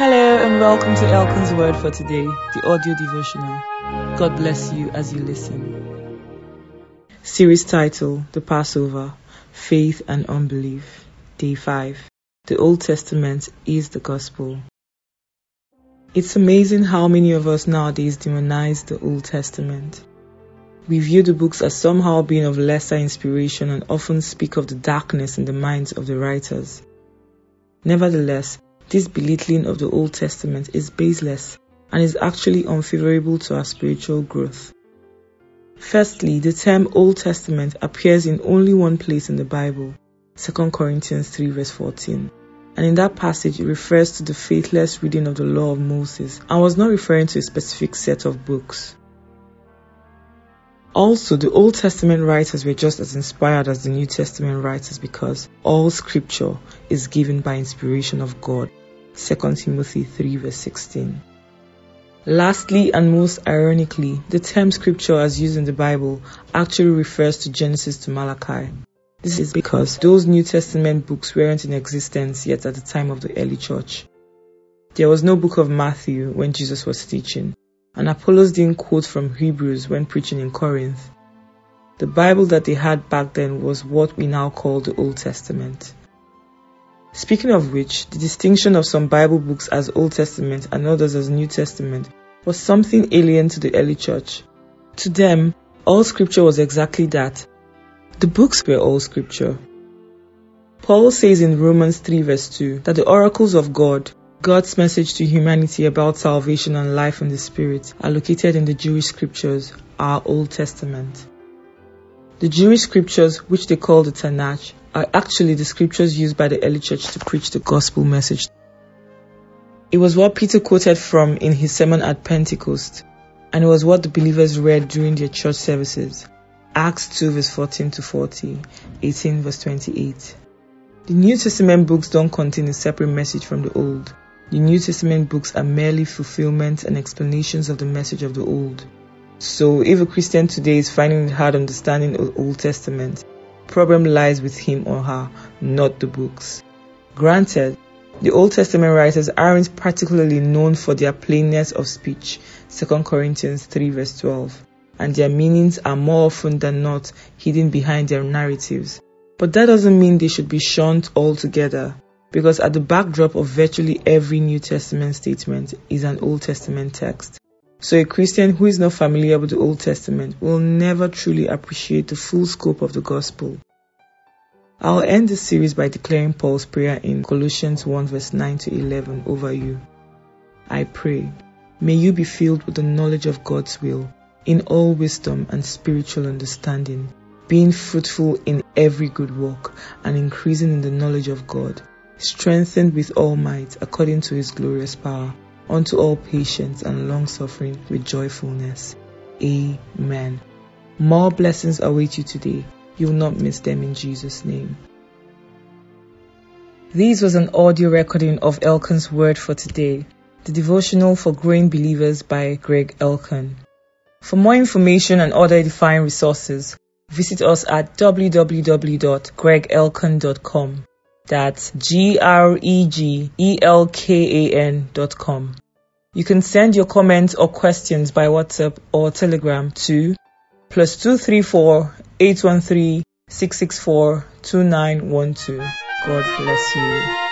Hello and welcome to Elkan's Word for today, the audio devotional. God bless you as you listen. Series title The Passover Faith and Unbelief, Day 5. The Old Testament is the Gospel. It's amazing how many of us nowadays demonize the Old Testament. We view the books as somehow being of lesser inspiration and often speak of the darkness in the minds of the writers. Nevertheless, this belittling of the Old Testament is baseless and is actually unfavorable to our spiritual growth. Firstly, the term Old Testament appears in only one place in the Bible, 2 Corinthians 3 verse 14. And in that passage, it refers to the faithless reading of the law of Moses and was not referring to a specific set of books. Also, the Old Testament writers were just as inspired as the New Testament writers because all scripture is given by inspiration of God. 2 Timothy 3 verse 16. Lastly, and most ironically, the term scripture as used in the Bible actually refers to Genesis to Malachi. This is because those New Testament books weren't in existence yet at the time of the early church. There was no book of Matthew when Jesus was teaching and Apollos didn't quote from Hebrews when preaching in Corinth. The Bible that they had back then was what we now call the Old Testament. Speaking of which, the distinction of some Bible books as Old Testament and others as New Testament was something alien to the early church. To them, all scripture was exactly that. The books were all scripture. Paul says in Romans 3 verse 2 that the oracles of God, God's message to humanity about salvation and life in the Spirit are located in the Jewish scriptures, our Old Testament. The Jewish scriptures, which they call the Tanakh, are actually the scriptures used by the early church to preach the gospel message. It was what Peter quoted from in his sermon at Pentecost, and it was what the believers read during their church services. Acts 2 verse 14 to 40, 18 verse 28. The New Testament books don't contain a separate message from the Old. The New Testament books are merely fulfillments and explanations of the message of the Old. So, if a Christian today is finding it hard understanding the Old Testament, problem lies with him or her, not the books. Granted, the Old Testament writers aren't particularly known for their plainness of speech, 2 Corinthians 3 verse 12, and their meanings are more often than not hidden behind their narratives. But that doesn't mean they should be shunned altogether because at the backdrop of virtually every New Testament statement is an Old Testament text. So a Christian who is not familiar with the Old Testament will never truly appreciate the full scope of the gospel. I'll end this series by declaring Paul's prayer in Colossians 1 verse 9 to 11 over you. I pray, may you be filled with the knowledge of God's will in all wisdom and spiritual understanding, being fruitful in every good work and increasing in the knowledge of God strengthened with all might according to his glorious power, unto all patience and long suffering with joyfulness. Amen. More blessings await you today. You will not miss them in Jesus' name. This was an audio recording of Elkan's word for today, the devotional for growing believers by Greg Elkan. For more information and other edifying resources, visit us at www.gregelkan.com. That's G R E G E L K A N dot com. You can send your comments or questions by WhatsApp or Telegram to plus two three four eight one three six six four two nine one two. God bless you.